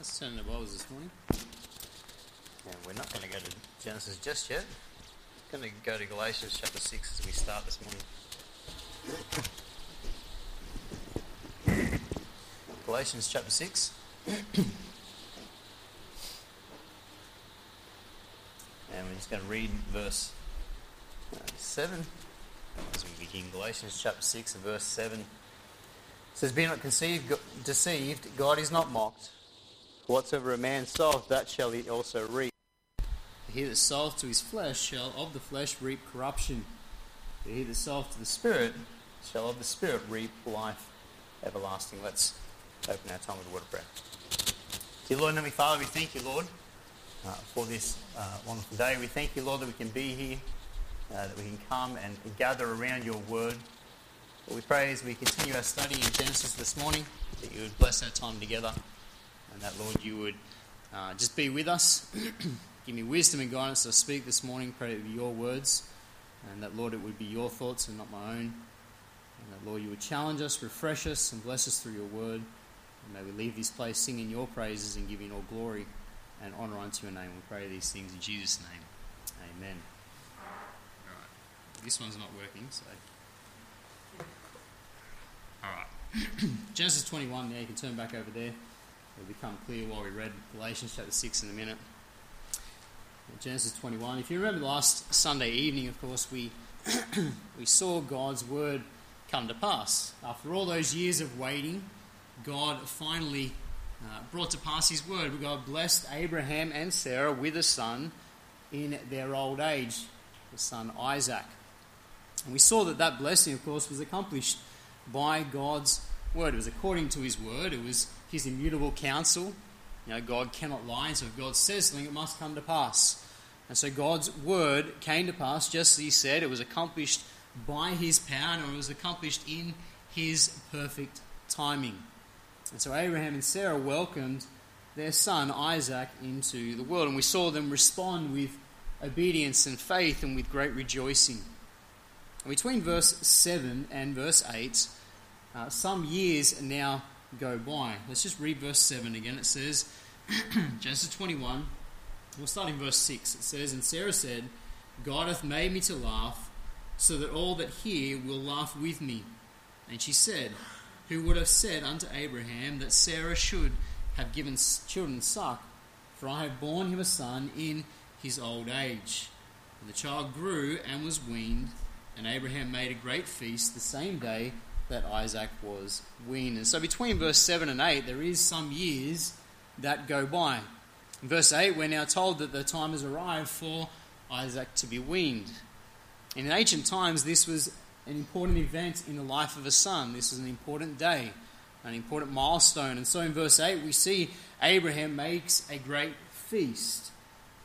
Let's turn the Bibles this morning. We're not going to go to Genesis just yet. We're going to go to Galatians chapter 6 as we start this morning. Galatians chapter 6. and we're just going to read verse uh, 7 as we begin. Galatians chapter 6 and verse 7 says, Be not conceived, deceived, God is not mocked. Whatsoever a man soweth, that shall he also reap. He that soweth to his flesh shall of the flesh reap corruption. But he that soweth to the Spirit shall of the Spirit reap life everlasting. Let's open our time with a word of prayer. Dear Lord and Heavenly Father, we thank you, Lord, uh, for this uh, wonderful day. We thank you, Lord, that we can be here, uh, that we can come and gather around your word. We pray as we continue our study in Genesis this morning that you would bless our time together and that, Lord, you would uh, just be with us. Give me wisdom and guidance to speak this morning. Pray it be your words, and that, Lord, it would be your thoughts and not my own. And that, Lord, you would challenge us, refresh us, and bless us through your word. And may we leave this place singing your praises and giving all glory and honour unto your name. We pray these things in Jesus' name. Amen. All right. This one's not working, so. All right. Genesis 21, now you can turn back over there will become clear while we read Galatians chapter 6 in a minute. Genesis 21. If you remember last Sunday evening, of course, we, we saw God's word come to pass. After all those years of waiting, God finally uh, brought to pass his word. God blessed Abraham and Sarah with a son in their old age, the son Isaac. And we saw that that blessing, of course, was accomplished by God's word. It was according to his word. It was his immutable counsel. You know, God cannot lie, and so if God says something, it must come to pass. And so God's word came to pass just as he said. It was accomplished by his power, and it was accomplished in his perfect timing. And so Abraham and Sarah welcomed their son Isaac into the world, and we saw them respond with obedience and faith and with great rejoicing. And between verse 7 and verse 8, uh, some years now go by. Let's just read verse 7 again. It says, Genesis 21, we'll start in verse 6. It says, And Sarah said, God hath made me to laugh, so that all that hear will laugh with me. And she said, Who would have said unto Abraham that Sarah should have given children suck? For I have borne him a son in his old age. And the child grew and was weaned, and Abraham made a great feast the same day that Isaac was weaned. And so between verse 7 and 8, there is some years that go by. In verse 8, we're now told that the time has arrived for Isaac to be weaned. And in ancient times, this was an important event in the life of a son. This was an important day, an important milestone. And so in verse 8, we see Abraham makes a great feast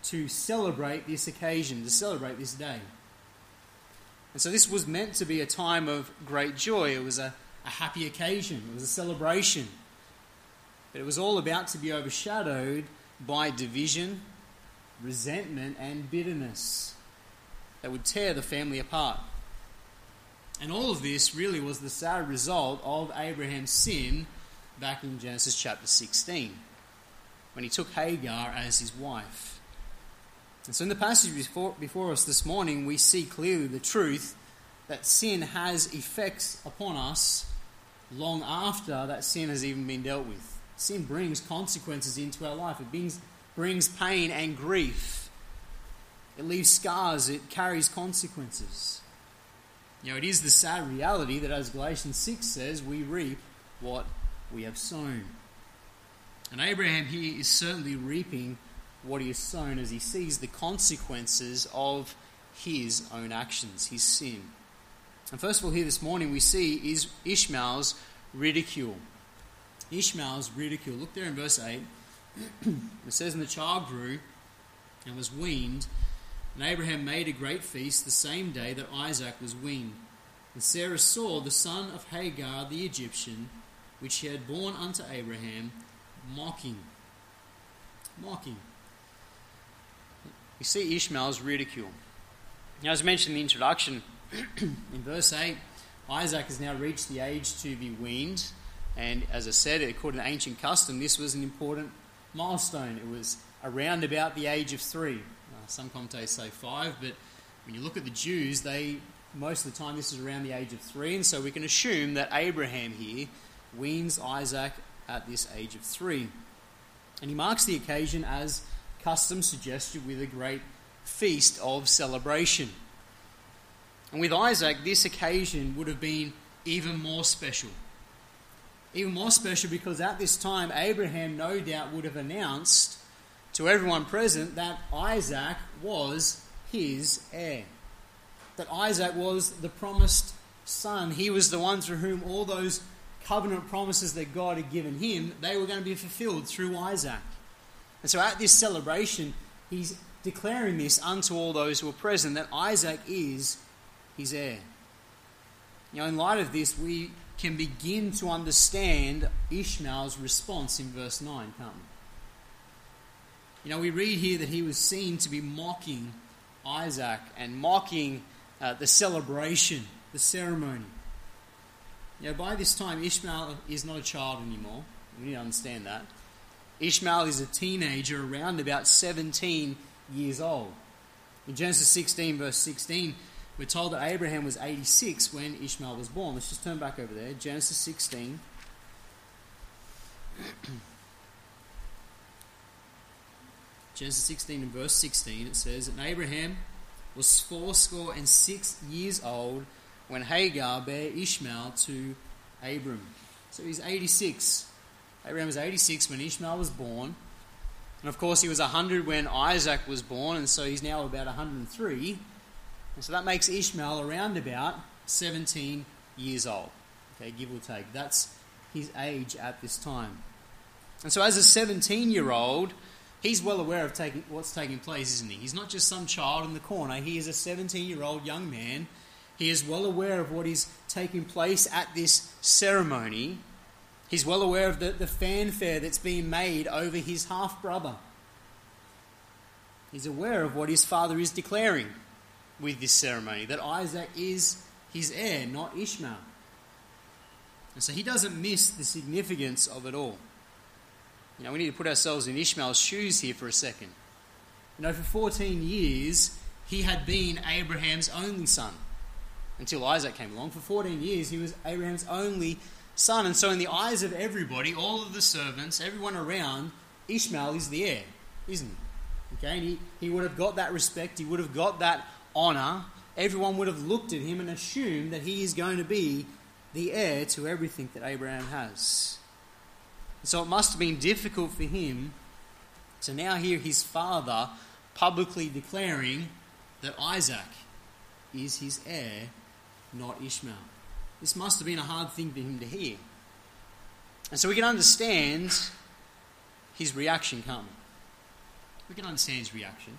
to celebrate this occasion, to celebrate this day. And so this was meant to be a time of great joy. It was a, a happy occasion, it was a celebration. But it was all about to be overshadowed by division, resentment, and bitterness that would tear the family apart. And all of this really was the sad result of Abraham's sin back in Genesis chapter 16 when he took Hagar as his wife. And so, in the passage before, before us this morning, we see clearly the truth that sin has effects upon us long after that sin has even been dealt with. Sin brings consequences into our life, it brings, brings pain and grief. It leaves scars, it carries consequences. You know, it is the sad reality that, as Galatians 6 says, we reap what we have sown. And Abraham here is certainly reaping what he has sown as he sees the consequences of his own actions, his sin. And first of all, here this morning, we see is Ishmael's ridicule. Ishmael's ridicule. Look there in verse 8. it says, And the child grew and was weaned, and Abraham made a great feast the same day that Isaac was weaned. And Sarah saw the son of Hagar the Egyptian, which she had borne unto Abraham, mocking. Mocking we see Ishmael's ridicule. Now, as I mentioned in the introduction, in verse 8, Isaac has now reached the age to be weaned. And as I said, according to ancient custom, this was an important milestone. It was around about the age of three. Uh, some commentators say five, but when you look at the Jews, they most of the time this is around the age of three, and so we can assume that Abraham here weans Isaac at this age of three. And he marks the occasion as custom suggested with a great feast of celebration. And with Isaac, this occasion would have been even more special. Even more special because at this time, Abraham no doubt would have announced to everyone present that Isaac was his heir. That Isaac was the promised son. He was the one through whom all those covenant promises that God had given him, they were going to be fulfilled through Isaac. And so at this celebration, he's declaring this unto all those who are present that Isaac is his heir. You know, in light of this, we can begin to understand Ishmael's response in verse 9, can't we? You know, we read here that he was seen to be mocking Isaac and mocking uh, the celebration, the ceremony. You know, by this time, Ishmael is not a child anymore. We need to understand that. Ishmael is a teenager around about 17 years old. In Genesis 16, verse 16, we're told that Abraham was 86 when Ishmael was born. Let's just turn back over there. Genesis 16. Genesis 16 and verse 16, it says, And Abraham was fourscore and six years old when Hagar bare Ishmael to Abram. So he's 86. Abraham was 86 when Ishmael was born. And of course, he was 100 when Isaac was born, and so he's now about 103. And so that makes Ishmael around about 17 years old. Okay, give or take. That's his age at this time. And so, as a 17 year old, he's well aware of taking, what's taking place, isn't he? He's not just some child in the corner, he is a 17 year old young man he is well aware of what is taking place at this ceremony. He's well aware of the, the fanfare that's being made over his half brother. He's aware of what his father is declaring with this ceremony that Isaac is his heir, not Ishmael. And so he doesn't miss the significance of it all. You know, we need to put ourselves in Ishmael's shoes here for a second. You know, for 14 years, he had been Abraham's only son until Isaac came along. For 14 years, he was Abraham's only son. And so, in the eyes of everybody, all of the servants, everyone around, Ishmael is the heir, isn't he? Okay, and he, he would have got that respect, he would have got that honour. Everyone would have looked at him and assumed that he is going to be the heir to everything that Abraham has. And so, it must have been difficult for him to now hear his father publicly declaring that Isaac is his heir not Ishmael. This must have been a hard thing for him to hear. And so we can understand his reaction, can't we? We can understand his reaction.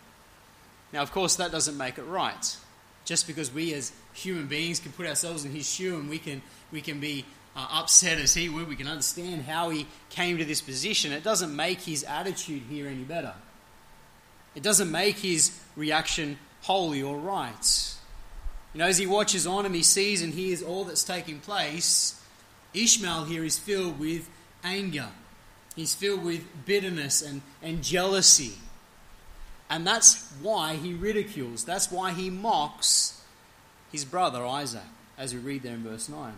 Now, of course, that doesn't make it right. Just because we as human beings can put ourselves in his shoe and we can, we can be uh, upset as he would, we can understand how he came to this position, it doesn't make his attitude here any better. It doesn't make his reaction holy or right. You know, as he watches on and he sees and hears all that's taking place, Ishmael here is filled with anger. He's filled with bitterness and, and jealousy. And that's why he ridicules, that's why he mocks his brother Isaac, as we read there in verse 9. It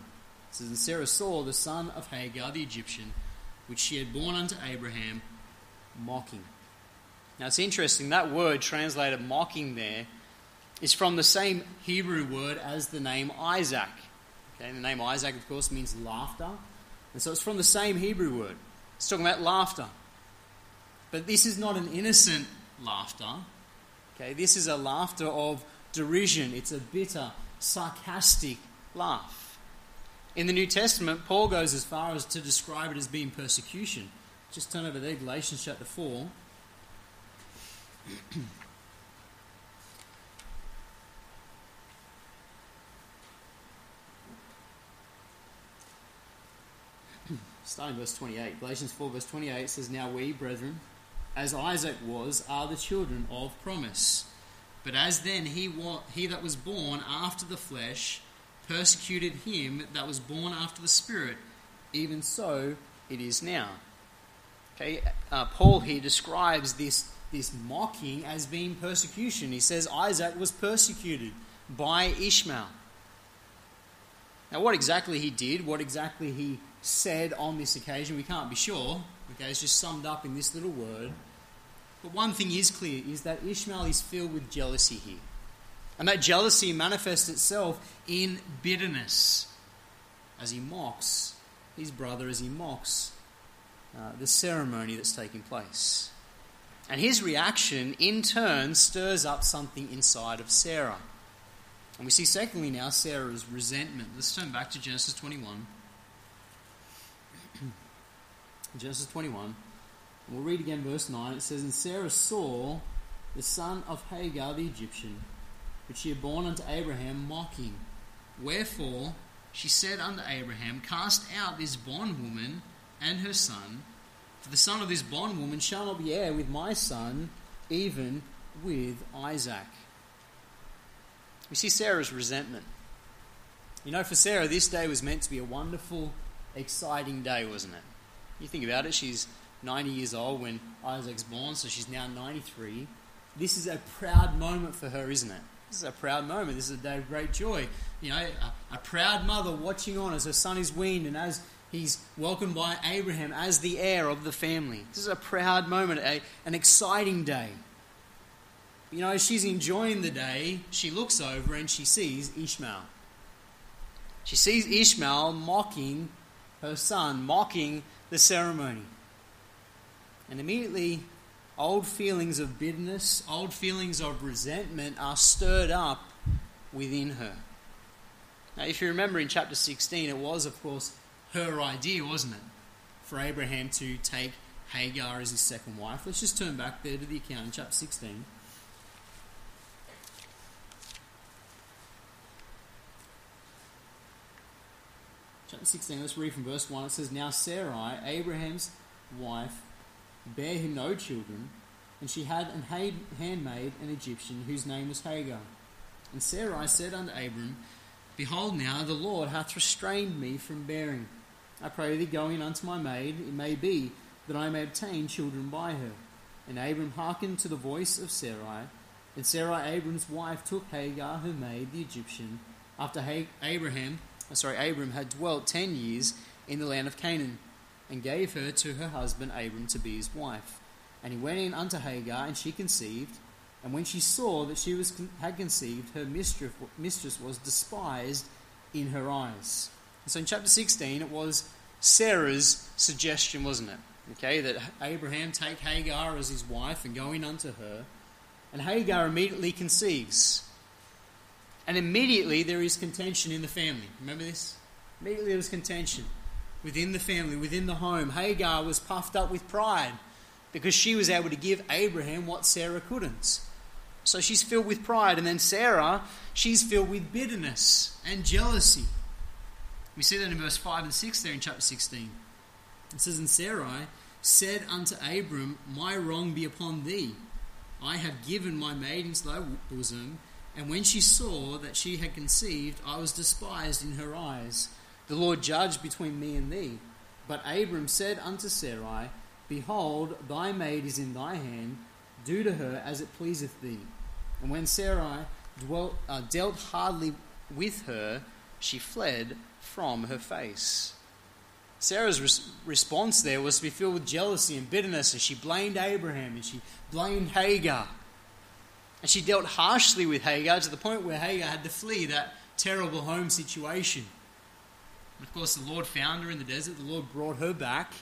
says, And Sarah saw the son of Hagar the Egyptian, which she had borne unto Abraham, mocking. Now it's interesting, that word translated mocking there is from the same Hebrew word as the name Isaac. Okay, the name Isaac, of course, means laughter. And so it's from the same Hebrew word. It's talking about laughter. But this is not an innocent laughter. Okay, this is a laughter of derision. It's a bitter, sarcastic laugh. In the New Testament, Paul goes as far as to describe it as being persecution. Just turn over there, Galatians chapter 4. starting verse 28. Galatians 4, verse 28 says, Now we, brethren, as Isaac was, are the children of promise. But as then he, wa- he that was born after the flesh persecuted him that was born after the Spirit, even so it is now. Okay, uh, Paul here describes this, this mocking as being persecution. He says Isaac was persecuted by Ishmael. Now, what exactly he did, what exactly he said on this occasion, we can't be sure. Okay, it's just summed up in this little word. But one thing is clear is that Ishmael is filled with jealousy here. And that jealousy manifests itself in bitterness as he mocks his brother, as he mocks uh, the ceremony that's taking place. And his reaction, in turn, stirs up something inside of Sarah. And we see, secondly, now Sarah's resentment. Let's turn back to Genesis 21. Genesis 21. We'll read again verse 9. It says, And Sarah saw the son of Hagar the Egyptian, which she had borne unto Abraham, mocking. Wherefore she said unto Abraham, Cast out this bondwoman and her son, for the son of this bondwoman shall not be heir with my son, even with Isaac. We see Sarah's resentment. You know, for Sarah, this day was meant to be a wonderful, exciting day, wasn't it? You think about it, she's 90 years old when Isaac's born, so she's now 93. This is a proud moment for her, isn't it? This is a proud moment. This is a day of great joy. You know, a, a proud mother watching on as her son is weaned and as he's welcomed by Abraham as the heir of the family. This is a proud moment, a, an exciting day. You know, she's enjoying the day, she looks over and she sees Ishmael. She sees Ishmael mocking her son, mocking the ceremony. And immediately, old feelings of bitterness, old feelings of resentment are stirred up within her. Now, if you remember in chapter 16, it was, of course, her idea, wasn't it? For Abraham to take Hagar as his second wife. Let's just turn back there to the account in chapter 16. Chapter 16, let's read from verse 1. It says, Now Sarai, Abraham's wife, bare him no children, and she had an handmaid, an Egyptian, whose name was Hagar. And Sarai said unto Abram, Behold, now the Lord hath restrained me from bearing. I pray thee, go in unto my maid, it may be that I may obtain children by her. And Abram hearkened to the voice of Sarai. And Sarai, Abram's wife, took Hagar, her maid, the Egyptian, after Abraham, Oh, sorry, Abram had dwelt ten years in the land of Canaan and gave her to her husband Abram to be his wife. And he went in unto Hagar, and she conceived. And when she saw that she was, had conceived, her mistress, mistress was despised in her eyes. And so in chapter 16, it was Sarah's suggestion, wasn't it? Okay, that Abraham take Hagar as his wife and go in unto her. And Hagar immediately conceives. And immediately there is contention in the family. Remember this? Immediately there was contention within the family, within the home. Hagar was puffed up with pride because she was able to give Abraham what Sarah couldn't. So she's filled with pride. And then Sarah, she's filled with bitterness and jealousy. We see that in verse 5 and 6 there in chapter 16. It says, And Sarai said unto Abram, My wrong be upon thee. I have given my maid into thy bosom, and when she saw that she had conceived, I was despised in her eyes. The Lord judged between me and thee. But Abram said unto Sarai, Behold, thy maid is in thy hand, do to her as it pleaseth thee. And when Sarai dwelt, uh, dealt hardly with her, she fled from her face. Sarah's res- response there was to be filled with jealousy and bitterness, and she blamed Abraham and she blamed Hagar. And she dealt harshly with Hagar to the point where Hagar had to flee that terrible home situation. of course, the Lord found her in the desert, the Lord brought her back,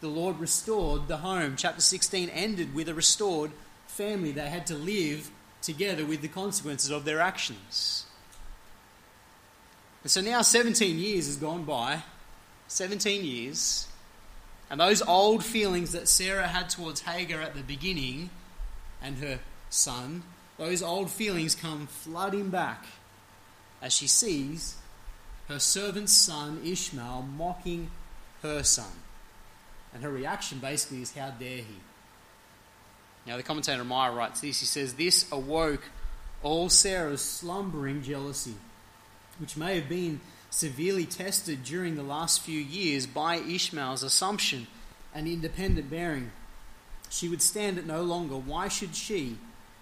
the Lord restored the home. Chapter 16 ended with a restored family. They had to live together with the consequences of their actions. And so now 17 years has gone by, 17 years, and those old feelings that Sarah had towards Hagar at the beginning and her son, those old feelings come flooding back as she sees her servant's son Ishmael mocking her son. And her reaction basically is, How dare he? Now, the commentator Meyer writes this he says, This awoke all Sarah's slumbering jealousy, which may have been severely tested during the last few years by Ishmael's assumption and independent bearing. She would stand it no longer. Why should she,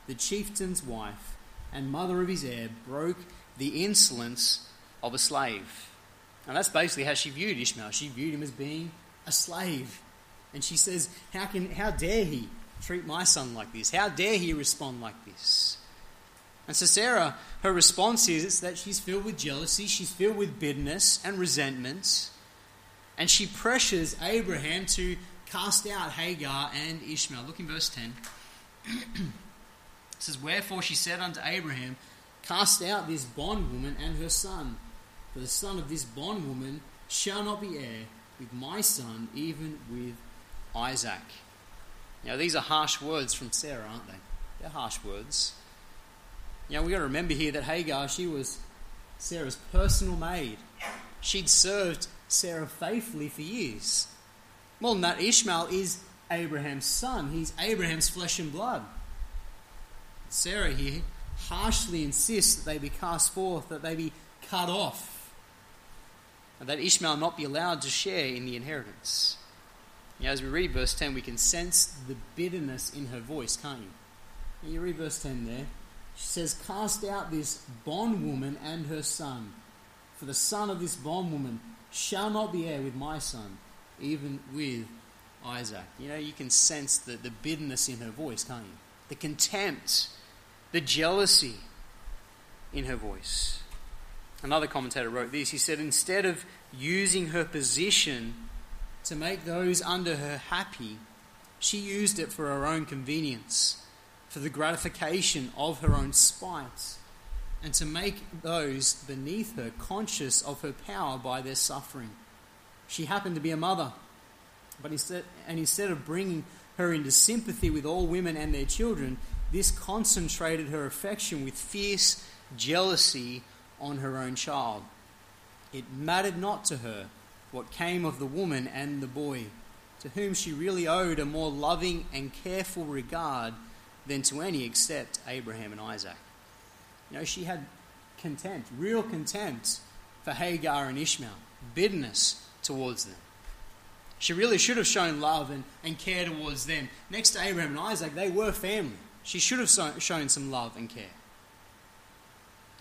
the chieftain's wife and mother of his heir, broke the insolence of a slave? And that's basically how she viewed Ishmael. She viewed him as being a slave. And she says, How can how dare he treat my son like this? How dare he respond like this? And so Sarah, her response is that she's filled with jealousy, she's filled with bitterness and resentment, and she pressures Abraham to cast out Hagar and Ishmael. Look in verse 10. it says, Wherefore she said unto Abraham, Cast out this bondwoman and her son, for the son of this bondwoman shall not be heir with my son, even with Isaac. Now, these are harsh words from Sarah, aren't they? They're harsh words. Know, we've got to remember here that Hagar, she was Sarah's personal maid. She'd served Sarah faithfully for years. More than that, Ishmael is Abraham's son. He's Abraham's flesh and blood. Sarah here harshly insists that they be cast forth, that they be cut off, and that Ishmael not be allowed to share in the inheritance. You know, as we read verse 10, we can sense the bitterness in her voice, can't you? You read verse 10 there. She says, Cast out this bondwoman and her son, for the son of this bondwoman shall not be heir with my son, even with Isaac. You know, you can sense the, the bitterness in her voice, can't you? The contempt, the jealousy in her voice. Another commentator wrote this. He said, Instead of using her position to make those under her happy, she used it for her own convenience for the gratification of her own spite, and to make those beneath her conscious of her power by their suffering. She happened to be a mother, but instead, and instead of bringing her into sympathy with all women and their children, this concentrated her affection with fierce jealousy on her own child. It mattered not to her what came of the woman and the boy, to whom she really owed a more loving and careful regard than to any except Abraham and Isaac. You know, she had contempt, real contempt for Hagar and Ishmael, bitterness towards them. She really should have shown love and, and care towards them. Next to Abraham and Isaac, they were family. She should have shown some love and care.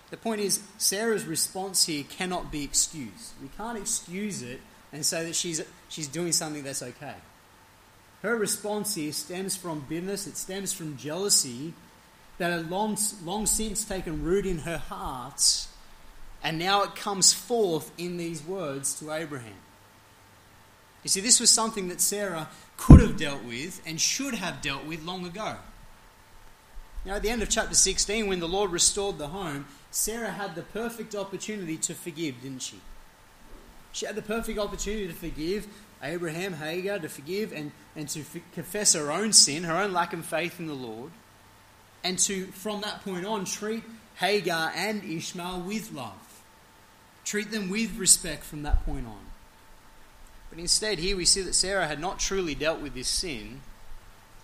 The point is, Sarah's response here cannot be excused. We can't excuse it and say that she's, she's doing something that's okay. Her response here stems from bitterness, it stems from jealousy that had long, long since taken root in her heart, and now it comes forth in these words to Abraham. You see, this was something that Sarah could have dealt with and should have dealt with long ago. Now, at the end of chapter 16, when the Lord restored the home, Sarah had the perfect opportunity to forgive, didn't she? She had the perfect opportunity to forgive Abraham, Hagar, to forgive and, and to f- confess her own sin, her own lack of faith in the Lord, and to, from that point on, treat Hagar and Ishmael with love. Treat them with respect from that point on. But instead, here we see that Sarah had not truly dealt with this sin.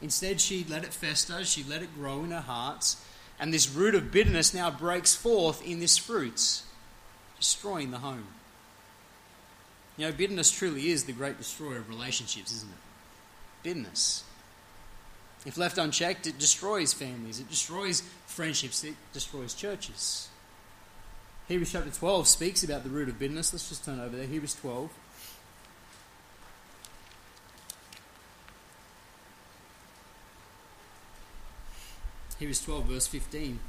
Instead, she let it fester, she let it grow in her heart, and this root of bitterness now breaks forth in this fruit, destroying the home. You know, bitterness truly is the great destroyer of relationships, isn't it? Bitterness. If left unchecked, it destroys families, it destroys friendships, it destroys churches. Hebrews chapter 12 speaks about the root of bitterness. Let's just turn over there. Hebrews 12. Hebrews 12, verse 15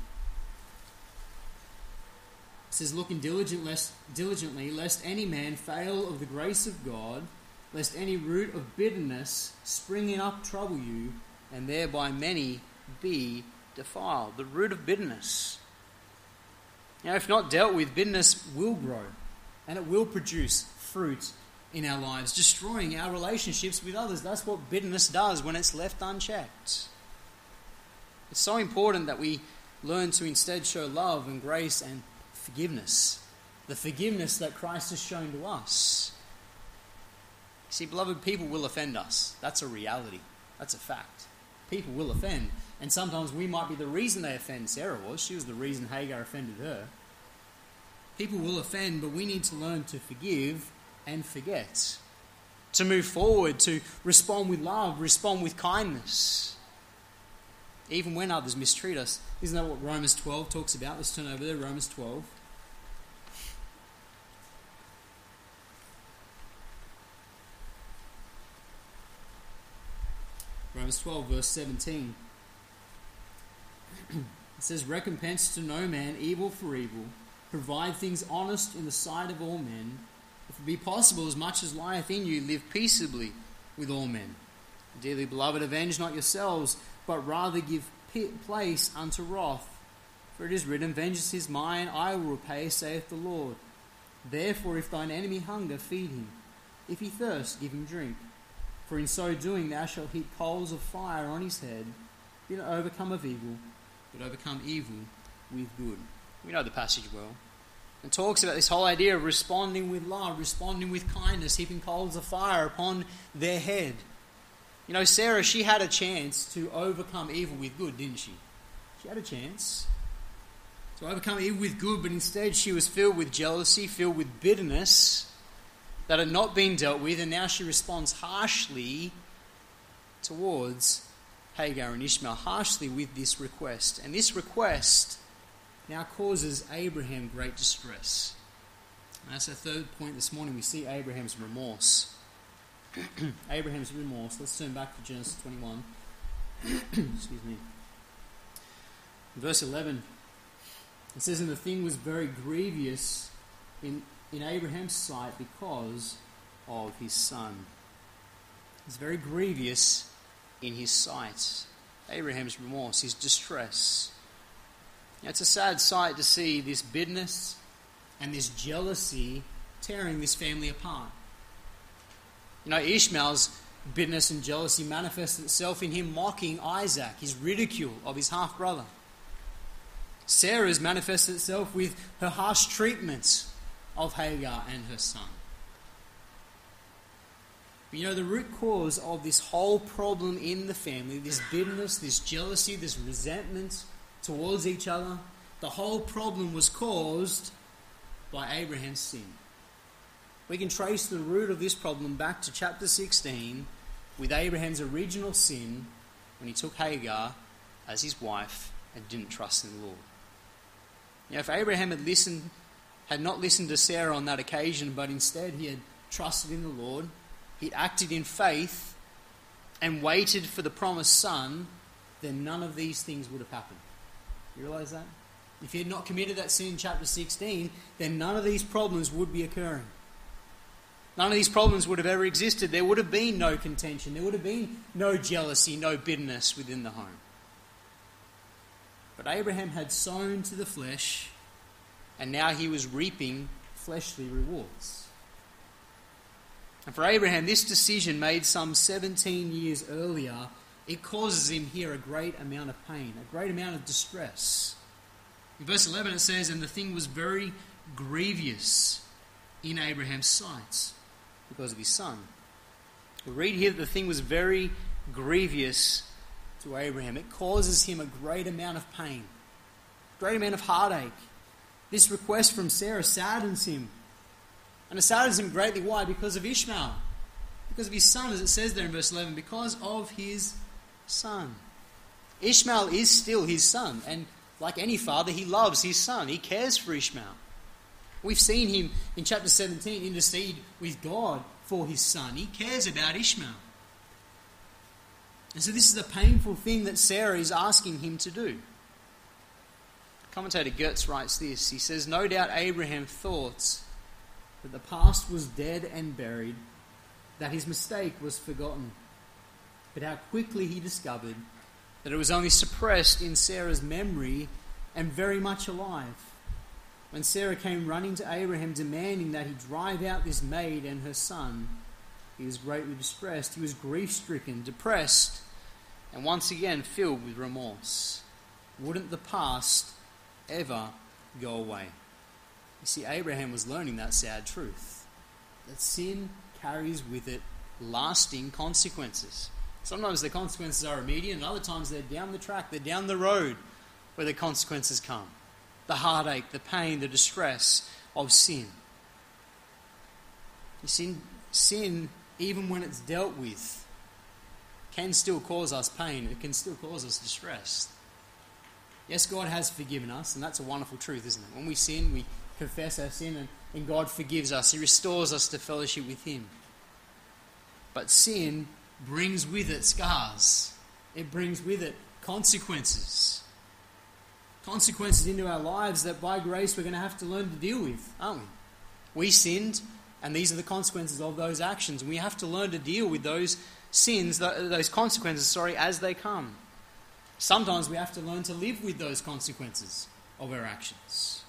says, Looking diligent lest, diligently, lest any man fail of the grace of God, lest any root of bitterness springing up trouble you, and thereby many be defiled. The root of bitterness. Now, if not dealt with, bitterness will grow and it will produce fruit in our lives, destroying our relationships with others. That's what bitterness does when it's left unchecked. It's so important that we learn to instead show love and grace and forgiveness, the forgiveness that Christ has shown to us. See, beloved, people will offend us. That's a reality. That's a fact. People will offend. And sometimes we might be the reason they offend. Sarah was. She was the reason Hagar offended her. People will offend, but we need to learn to forgive and forget. to move forward, to respond with love, respond with kindness, even when others mistreat us. Isn't that what Romans 12 talks about? Let's turn over there, Romans 12. Romans 12, verse 17. it says, Recompense to no man evil for evil, provide things honest in the sight of all men. If it be possible, as much as lieth in you, live peaceably with all men. Dearly beloved, avenge not yourselves, but rather give place unto wrath. For it is written, Vengeance is mine, I will repay, saith the Lord. Therefore, if thine enemy hunger, feed him. If he thirst, give him drink. For in so doing thou shalt heap coals of fire on his head. Be not overcome of evil, but overcome evil with good. We know the passage well. It talks about this whole idea of responding with love, responding with kindness, heaping coals of fire upon their head. You know, Sarah, she had a chance to overcome evil with good, didn't she? She had a chance to overcome evil with good, but instead she was filled with jealousy, filled with bitterness that had not been dealt with, and now she responds harshly towards Hagar and Ishmael, harshly with this request. And this request now causes Abraham great distress. And that's our third point this morning. We see Abraham's remorse. Abraham's remorse. Let's turn back to Genesis 21. Excuse me. verse 11, it says, And the thing was very grievous in in Abraham's sight because of his son. It's very grievous in his sight. Abraham's remorse, his distress. Now, it's a sad sight to see this bitterness and this jealousy tearing this family apart. You know, Ishmael's bitterness and jealousy manifests itself in him mocking Isaac, his ridicule of his half brother. Sarah's manifests itself with her harsh treatment of Hagar and her son. But you know, the root cause of this whole problem in the family, this bitterness, this jealousy, this resentment towards each other, the whole problem was caused by Abraham's sin. We can trace the root of this problem back to chapter 16 with Abraham's original sin when he took Hagar as his wife and didn't trust in the Lord. Now, if Abraham had listened had not listened to Sarah on that occasion, but instead he had trusted in the Lord, he acted in faith and waited for the promised son, then none of these things would have happened. You realize that? If he had not committed that sin in chapter 16, then none of these problems would be occurring. None of these problems would have ever existed. There would have been no contention. There would have been no jealousy, no bitterness within the home. But Abraham had sown to the flesh and now he was reaping fleshly rewards. And for Abraham, this decision made some 17 years earlier, it causes him here a great amount of pain, a great amount of distress. In verse 11 it says, And the thing was very grievous in Abraham's sight because of his son. We read here that the thing was very grievous to Abraham. It causes him a great amount of pain, great amount of heartache. This request from Sarah saddens him. And it saddens him greatly. Why? Because of Ishmael. Because of his son, as it says there in verse 11. Because of his son. Ishmael is still his son. And like any father, he loves his son. He cares for Ishmael. We've seen him in chapter 17 intercede with God for his son. He cares about Ishmael. And so this is a painful thing that Sarah is asking him to do. Commentator Getz writes this. He says, No doubt Abraham thought that the past was dead and buried, that his mistake was forgotten. But how quickly he discovered that it was only suppressed in Sarah's memory and very much alive. When Sarah came running to Abraham demanding that he drive out this maid and her son, he was greatly distressed. He was grief stricken, depressed, and once again filled with remorse. Wouldn't the past ever go away. You see, Abraham was learning that sad truth that sin carries with it lasting consequences. Sometimes the consequences are immediate, and other times they're down the track, they're down the road where the consequences come. The heartache, the pain, the distress of sin. See, sin even when it's dealt with, can still cause us pain. It can still cause us distress. Yes, God has forgiven us, and that's a wonderful truth, isn't it? When we sin, we confess our sin, and, and God forgives us. He restores us to fellowship with Him. But sin brings with it scars, it brings with it consequences. Consequences into our lives that by grace we're going to have to learn to deal with, aren't we? We sinned, and these are the consequences of those actions. And we have to learn to deal with those sins, those consequences, sorry, as they come. Sometimes we have to learn to live with those consequences of our actions.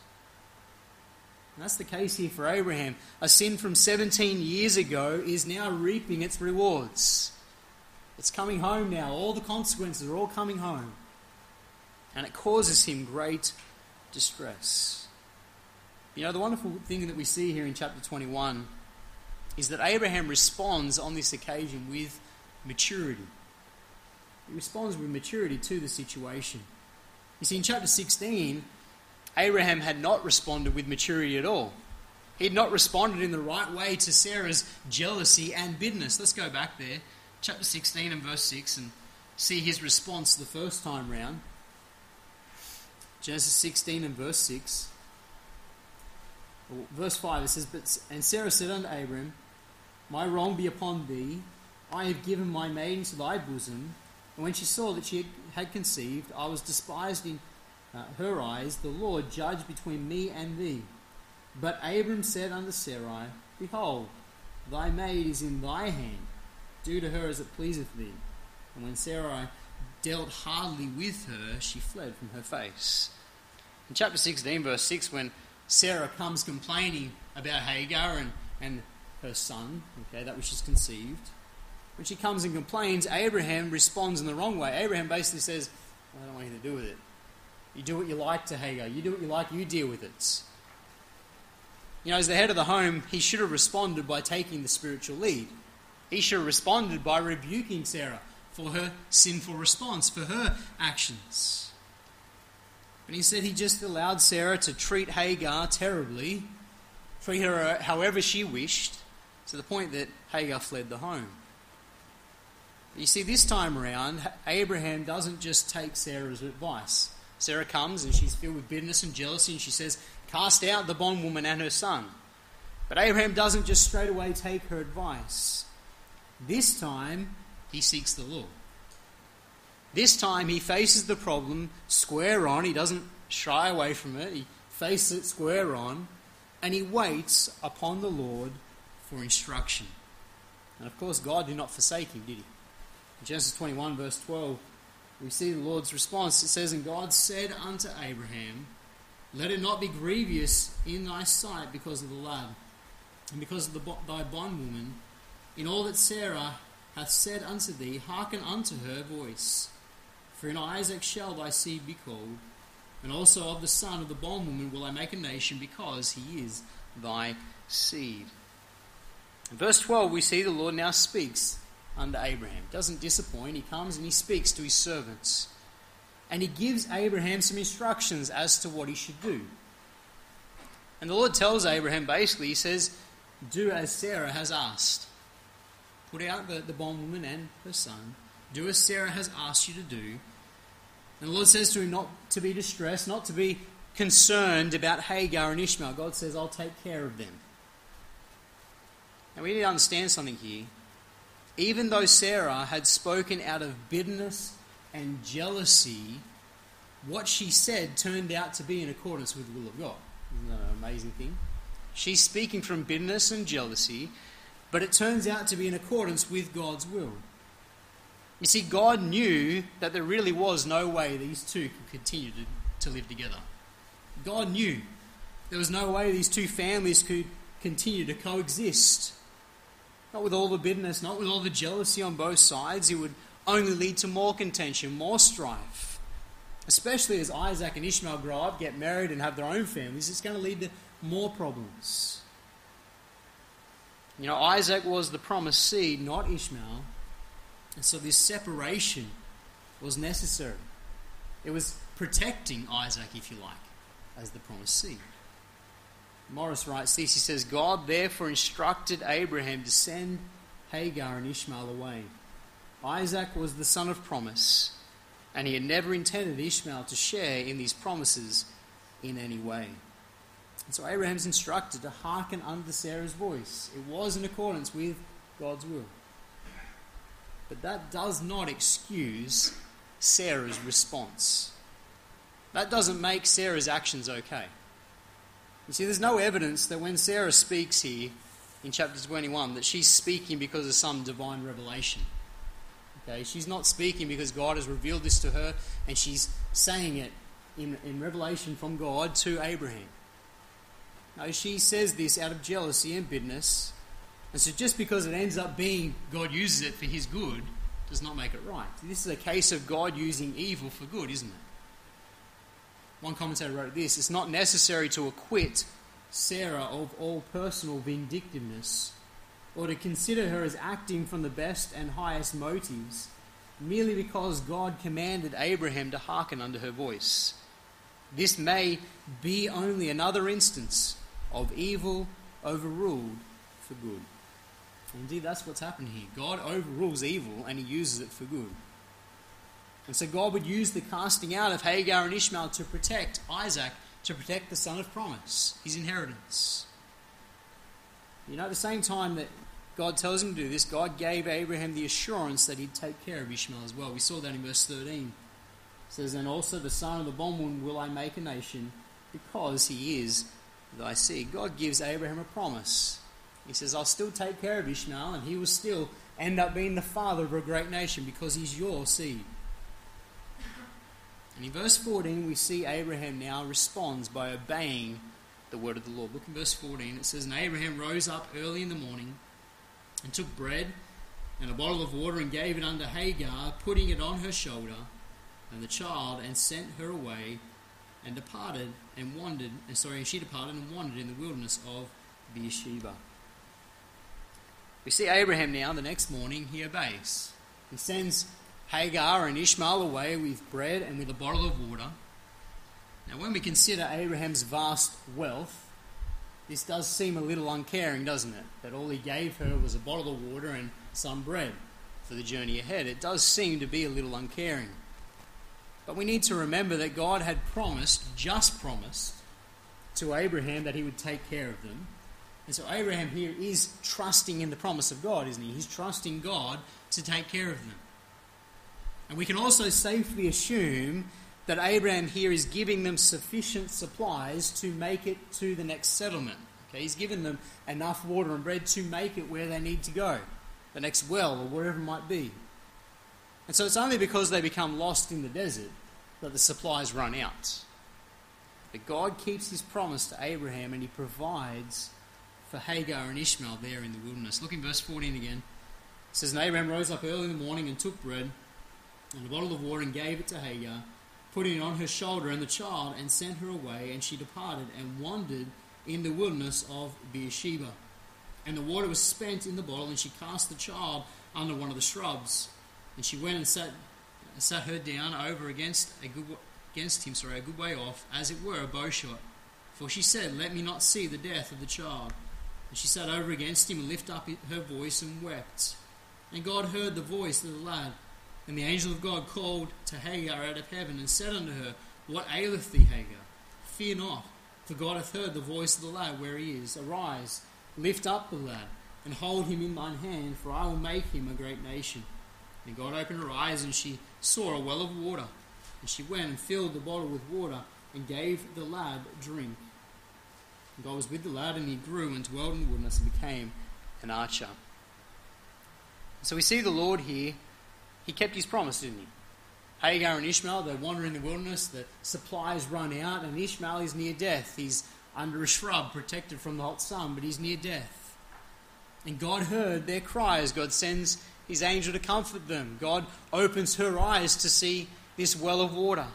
And that's the case here for Abraham. A sin from 17 years ago is now reaping its rewards. It's coming home now. All the consequences are all coming home. And it causes him great distress. You know, the wonderful thing that we see here in chapter 21 is that Abraham responds on this occasion with maturity. He responds with maturity to the situation. You see, in chapter 16, Abraham had not responded with maturity at all. He had not responded in the right way to Sarah's jealousy and bitterness. Let's go back there, chapter 16 and verse 6, and see his response the first time round. Genesis 16 and verse 6. Verse 5 it says, but, And Sarah said unto Abram, My wrong be upon thee. I have given my maid into thy bosom. And when she saw that she had conceived, I was despised in uh, her eyes. The Lord judged between me and thee. But Abram said unto Sarai, Behold, thy maid is in thy hand. Do to her as it pleaseth thee. And when Sarai dealt hardly with her, she fled from her face. In chapter 16, verse 6, when Sarah comes complaining about Hagar and, and her son, okay, that which is conceived, when she comes and complains, Abraham responds in the wrong way. Abraham basically says, I don't want anything to do with it. You do what you like to Hagar. You do what you like, you deal with it. You know, as the head of the home, he should have responded by taking the spiritual lead. He should have responded by rebuking Sarah for her sinful response, for her actions. But said he just allowed Sarah to treat Hagar terribly, treat her however she wished, to the point that Hagar fled the home. You see, this time around, Abraham doesn't just take Sarah's advice. Sarah comes and she's filled with bitterness and jealousy, and she says, Cast out the bondwoman and her son. But Abraham doesn't just straight away take her advice. This time, he seeks the Lord. This time, he faces the problem square on. He doesn't shy away from it, he faces it square on, and he waits upon the Lord for instruction. And of course, God did not forsake him, did he? In Genesis 21, verse 12, we see the Lord's response. It says, And God said unto Abraham, Let it not be grievous in thy sight because of the lad, and because of the, thy bondwoman, in all that Sarah hath said unto thee, hearken unto her voice. For in Isaac shall thy seed be called, and also of the son of the bondwoman will I make a nation, because he is thy seed. In verse 12, we see the Lord now speaks under Abraham. Doesn't disappoint. He comes and he speaks to his servants. And he gives Abraham some instructions as to what he should do. And the Lord tells Abraham basically, He says, Do as Sarah has asked. Put out the, the bondwoman and her son. Do as Sarah has asked you to do. And the Lord says to him not to be distressed, not to be concerned about Hagar and Ishmael. God says, I'll take care of them. And we need to understand something here even though Sarah had spoken out of bitterness and jealousy, what she said turned out to be in accordance with the will of God. Isn't that an amazing thing? She's speaking from bitterness and jealousy, but it turns out to be in accordance with God's will. You see, God knew that there really was no way these two could continue to, to live together. God knew there was no way these two families could continue to coexist. Not with all the bitterness, not with all the jealousy on both sides. It would only lead to more contention, more strife. Especially as Isaac and Ishmael grow up, get married, and have their own families, it's going to lead to more problems. You know, Isaac was the promised seed, not Ishmael. And so this separation was necessary. It was protecting Isaac, if you like, as the promised seed. Morris writes this he says, God therefore instructed Abraham to send Hagar and Ishmael away. Isaac was the son of promise, and he had never intended Ishmael to share in these promises in any way. And so Abraham's instructed to hearken unto Sarah's voice. It was in accordance with God's will. But that does not excuse Sarah's response. That doesn't make Sarah's actions okay. You see, there's no evidence that when Sarah speaks here in chapter 21 that she's speaking because of some divine revelation. Okay, she's not speaking because God has revealed this to her and she's saying it in, in revelation from God to Abraham. No, she says this out of jealousy and bitterness. And so just because it ends up being God uses it for his good does not make it right. This is a case of God using evil for good, isn't it? One commentator wrote this It's not necessary to acquit Sarah of all personal vindictiveness or to consider her as acting from the best and highest motives merely because God commanded Abraham to hearken unto her voice. This may be only another instance of evil overruled for good. Indeed, that's what's happened here. God overrules evil and he uses it for good. And so God would use the casting out of Hagar and Ishmael to protect Isaac, to protect the son of promise, his inheritance. You know, at the same time that God tells him to do this, God gave Abraham the assurance that he'd take care of Ishmael as well. We saw that in verse 13. It says, And also the son of the bondwoman will I make a nation, because he is thy seed. God gives Abraham a promise. He says, I'll still take care of Ishmael, and he will still end up being the father of a great nation because he's your seed. And in verse 14, we see Abraham now responds by obeying the word of the Lord. Look in verse 14. It says, And Abraham rose up early in the morning and took bread and a bottle of water and gave it unto Hagar, putting it on her shoulder and the child, and sent her away and departed and wandered, and sorry, she departed and wandered in the wilderness of Beersheba. We see Abraham now, the next morning, he obeys. He sends Hagar and Ishmael away with bread and with a bottle of water. Now, when we consider Abraham's vast wealth, this does seem a little uncaring, doesn't it? That all he gave her was a bottle of water and some bread for the journey ahead. It does seem to be a little uncaring. But we need to remember that God had promised, just promised, to Abraham that he would take care of them. And so Abraham here is trusting in the promise of God, isn't he? He's trusting God to take care of them. And we can also safely assume that Abraham here is giving them sufficient supplies to make it to the next settlement. Okay, he's given them enough water and bread to make it where they need to go, the next well or wherever it might be. And so it's only because they become lost in the desert that the supplies run out. But God keeps his promise to Abraham and he provides for Hagar and Ishmael there in the wilderness. Look in verse 14 again. It says, And Abraham rose up early in the morning and took bread and a bottle of water and gave it to Hagar, putting it on her shoulder and the child, and sent her away. And she departed and wandered in the wilderness of Beersheba. And the water was spent in the bottle, and she cast the child under one of the shrubs. And she went and sat, sat her down over against a good against him, sorry, a good way off, as it were a bowshot. For she said, Let me not see the death of the child. And she sat over against him and lifted up her voice and wept. And God heard the voice of the lad. And the angel of God called to Hagar out of heaven and said unto her, What aileth thee, Hagar? Fear not, for God hath heard the voice of the lad where he is. Arise, lift up the lad, and hold him in thine hand, for I will make him a great nation. And God opened her eyes, and she saw a well of water. And she went and filled the bottle with water, and gave the lad drink. God was with the lad, and he grew and dwelled in the wilderness, and became an archer. So we see the Lord here he kept his promise, didn't he? Hagar and Ishmael, they wander in the wilderness, the supplies run out, and Ishmael is near death. He's under a shrub, protected from the hot sun, but he's near death. And God heard their cries. God sends his angel to comfort them. God opens her eyes to see this well of water.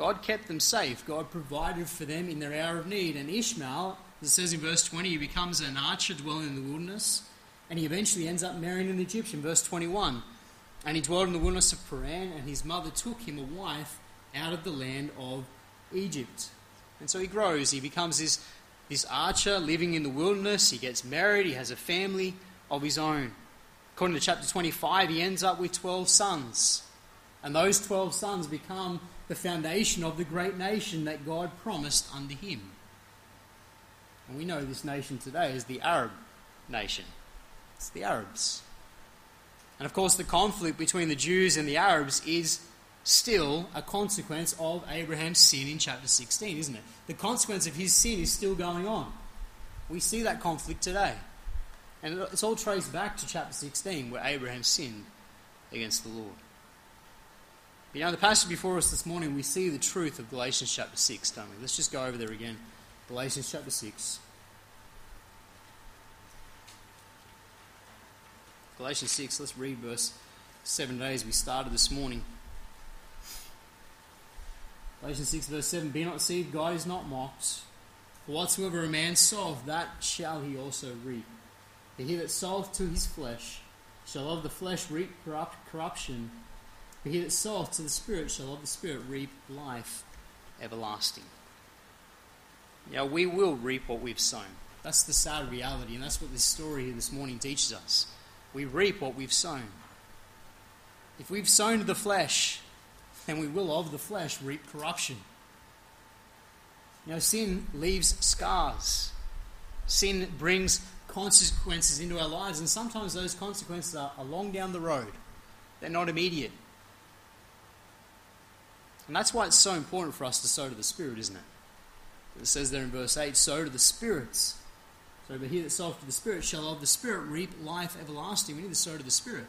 God kept them safe. God provided for them in their hour of need. And Ishmael, as it says in verse 20, he becomes an archer dwelling in the wilderness and he eventually ends up marrying an Egyptian. Verse 21. And he dwelled in the wilderness of Paran, and his mother took him a wife out of the land of Egypt. And so he grows. He becomes this, this archer living in the wilderness. He gets married. He has a family. of his own. According to chapter 25, he ends up with 12 sons. And those 12 sons become the foundation of the great nation that God promised unto him. And we know this nation today is the Arab nation. It's the Arabs. And of course, the conflict between the Jews and the Arabs is still a consequence of Abraham's sin in chapter 16, isn't it? The consequence of his sin is still going on. We see that conflict today. And it's all traced back to chapter 16, where Abraham sinned against the Lord. But you know, the passage before us this morning, we see the truth of Galatians chapter 6, don't we? Let's just go over there again. Galatians chapter 6. Galatians 6, let's read verse 7 days. We started this morning. Galatians 6, verse 7 Be not deceived, God is not mocked. For whatsoever a man soweth, that shall he also reap. For he that soweth to his flesh shall of the flesh reap corrupt, corruption. For he that soweth to the Spirit shall of the Spirit reap life everlasting. Now, we will reap what we've sown. That's the sad reality, and that's what this story here this morning teaches us we reap what we've sown. If we've sown the flesh, then we will of the flesh reap corruption. You know, sin leaves scars. Sin brings consequences into our lives, and sometimes those consequences are, are long down the road. They're not immediate. And that's why it's so important for us to sow to the Spirit, isn't it? It says there in verse 8, sow to the spirits so, but he that soweth to the Spirit shall of the Spirit reap life everlasting. We need to sow to the Spirit.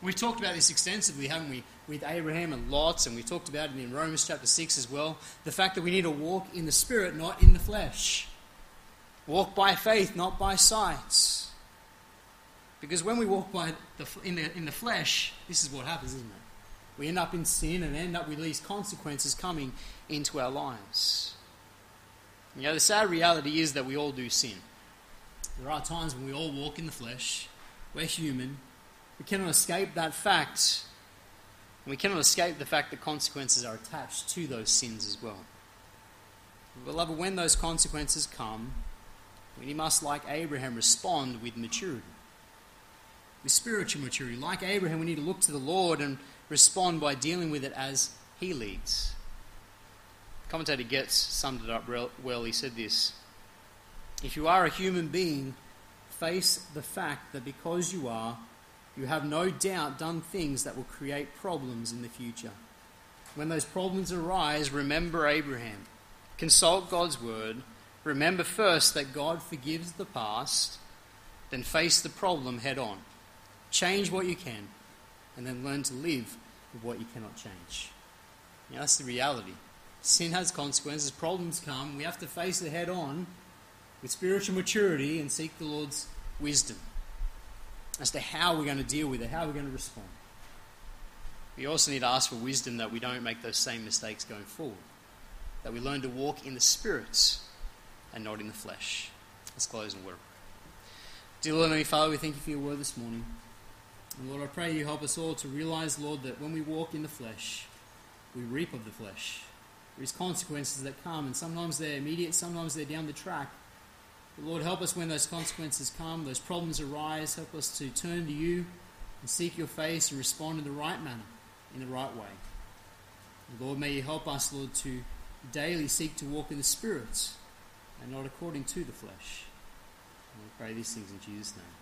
We've talked about this extensively, haven't we, with Abraham and Lot, and we talked about it in Romans chapter 6 as well. The fact that we need to walk in the Spirit, not in the flesh. Walk by faith, not by sight. Because when we walk by the, in, the, in the flesh, this is what happens, isn't it? We end up in sin and end up with these consequences coming into our lives. You know, the sad reality is that we all do sin. There are times when we all walk in the flesh. We're human. We cannot escape that fact. And we cannot escape the fact that consequences are attached to those sins as well. Beloved, when those consequences come, we must, like Abraham, respond with maturity. With spiritual maturity. Like Abraham, we need to look to the Lord and respond by dealing with it as he leads. Commentator Getz summed it up well. He said this if you are a human being, face the fact that because you are, you have no doubt done things that will create problems in the future. When those problems arise, remember Abraham. Consult God's word. Remember first that God forgives the past, then face the problem head on. Change what you can, and then learn to live with what you cannot change. Now, that's the reality. Sin has consequences, problems come, we have to face it head on with spiritual maturity and seek the Lord's wisdom as to how we're going to deal with it, how we're going to respond. We also need to ask for wisdom that we don't make those same mistakes going forward, that we learn to walk in the Spirit and not in the flesh. Let's close in word. Dear Lord, Heavenly Father, we thank you for your word this morning. And Lord, I pray you help us all to realize, Lord, that when we walk in the flesh, we reap of the flesh. There's consequences that come, and sometimes they're immediate, sometimes they're down the track. But Lord, help us when those consequences come, those problems arise. Help us to turn to you and seek your face and respond in the right manner, in the right way. And Lord, may you help us, Lord, to daily seek to walk in the Spirit and not according to the flesh. And we pray these things in Jesus' name.